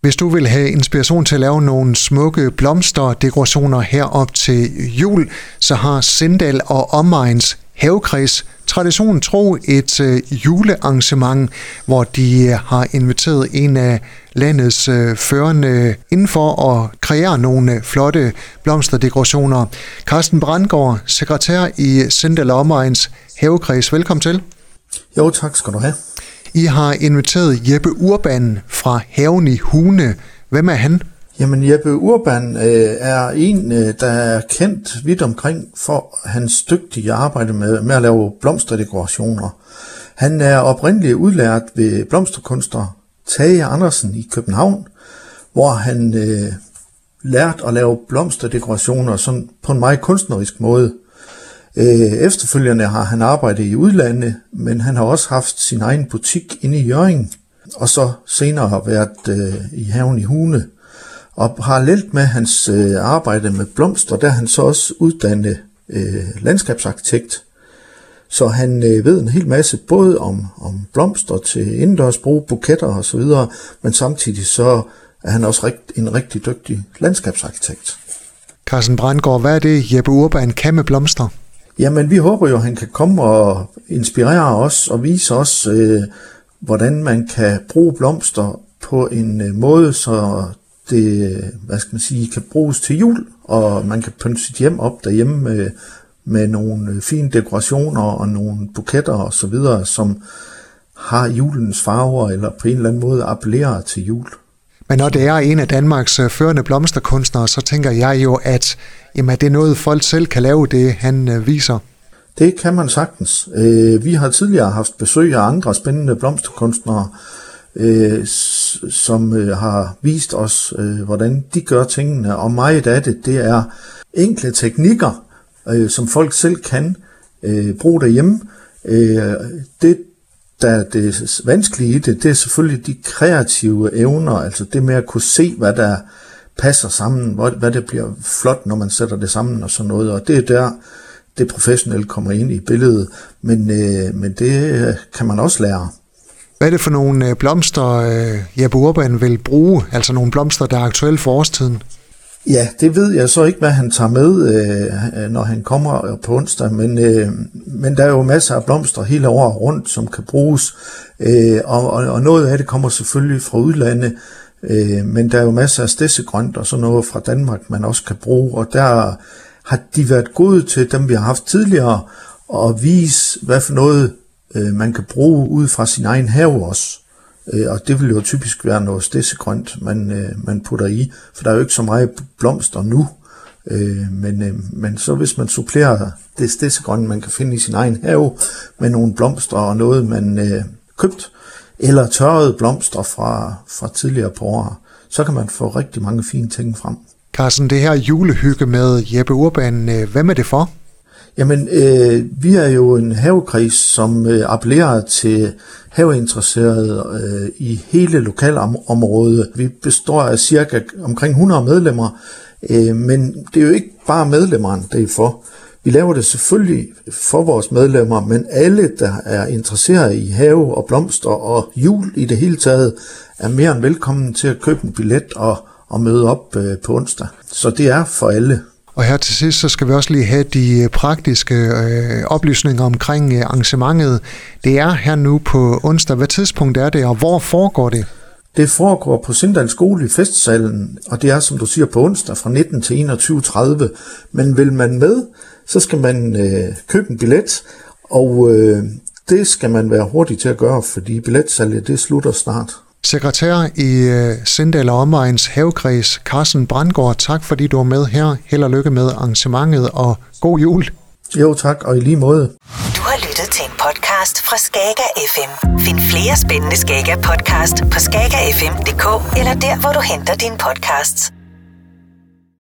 Hvis du vil have inspiration til at lave nogle smukke blomsterdekorationer herop til jul, så har Sindal og Omegns havekreds traditionen tro et øh, julearrangement, hvor de øh, har inviteret en af landets øh, førende inden for at kreere nogle øh, flotte blomsterdekorationer. Carsten Brandgaard, sekretær i Sindal og Omegns havekreds. Velkommen til. Jo, tak skal du have. I har inviteret Jeppe Urban fra Haven i Hune. Hvem er han? Jamen Jeppe Urban øh, er en, øh, der er kendt vidt omkring for hans dygtige arbejde med, med at lave blomsterdekorationer. Han er oprindeligt udlært ved blomsterkunstner Tage Andersen i København, hvor han øh, lærte at lave blomsterdekorationer sådan på en meget kunstnerisk måde. Øh, efterfølgende har han arbejdet i udlandet, men han har også haft sin egen butik inde i Jørgen, og så senere været øh, i haven i Hune. Og parallelt med hans øh, arbejde med blomster, der er han så også uddannet øh, landskabsarkitekt. Så han øh, ved en hel masse både om, om blomster til indendørsbrug, buketter osv., men samtidig så er han også rigt, en rigtig dygtig landskabsarkitekt. Carsten Brandgaard, hvad er det, Jeppe Urban kan med blomster? Jamen, vi håber jo, at han kan komme og inspirere os og vise os, øh, hvordan man kan bruge blomster på en øh, måde, så det, hvad skal man sige, kan bruges til jul, og man kan pynte sit hjem op derhjemme med, med nogle øh, fine dekorationer og nogle buketter og så videre, som har julens farver eller på en eller anden måde appellerer til jul. Men når det er en af Danmarks øh, førende blomsterkunstnere, så tænker jeg jo, at jamen, det er noget, folk selv kan lave, det han øh, viser. Det kan man sagtens. Øh, vi har tidligere haft besøg af andre spændende blomsterkunstnere, som har vist os, hvordan de gør tingene, og meget af det, det er enkle teknikker, som folk selv kan bruge derhjemme. Det, der er det vanskelige i det, det er selvfølgelig de kreative evner, altså det med at kunne se, hvad der passer sammen, hvad, hvad det bliver flot, når man sætter det sammen og sådan noget, og det er der, det professionelle kommer ind i billedet, men, øh, men det øh, kan man også lære. Hvad er det for nogle øh, blomster, øh, Jeppe Urban vil bruge? Altså nogle blomster, der er aktuelle for årstiden? Ja, det ved jeg så ikke, hvad han tager med, øh, når han kommer på onsdag, men, øh, men der er jo masser af blomster hele året rundt, som kan bruges, øh, og, og noget af det kommer selvfølgelig fra udlandet, øh, men der er jo masser af stedsegrønt og sådan noget fra Danmark, man også kan bruge, og der har de været gode til dem, vi har haft tidligere, at vise, hvad for noget øh, man kan bruge ud fra sin egen have også. Øh, og det vil jo typisk være noget stedsegrønt, man, øh, man putter i, for der er jo ikke så meget blomster nu. Øh, men, øh, men så hvis man supplerer det stedsegrønne, man kan finde i sin egen have, med nogle blomster og noget, man øh, købt, eller tørrede blomster fra, fra tidligere på år, så kan man få rigtig mange fine ting frem. Carsten, det her julehygge med Jeppe Urban, øh, hvad med er det for? Jamen, øh, vi er jo en havekreds, som øh, appellerer til haveinteresserede øh, i hele lokalområdet. Vi består af cirka omkring 100 medlemmer, øh, men det er jo ikke bare medlemmerne, det er for. Vi laver det selvfølgelig for vores medlemmer, men alle, der er interesseret i have og blomster og jul i det hele taget, er mere end velkommen til at købe en billet og, og møde op øh, på onsdag. Så det er for alle. Og her til sidst, så skal vi også lige have de øh, praktiske øh, oplysninger omkring øh, arrangementet. Det er her nu på onsdag. Hvad tidspunkt er det, og hvor foregår det? Det foregår på Sindal Skole i festsalen, og det er, som du siger, på onsdag fra 19 til 21.30. Men vil man med, så skal man øh, købe en billet, og øh, det skal man være hurtig til at gøre, fordi billetsalget det slutter snart. Sekretær i uh, Sindal og Omegns havekreds, Carsten Brandgaard, tak fordi du var med her. Held og lykke med arrangementet, og god jul. Jo tak, og i lige måde. Du har lyttet til en podcast fra Skager FM. Find flere spændende Skager podcast på skagerfm.dk eller der, hvor du henter dine podcasts.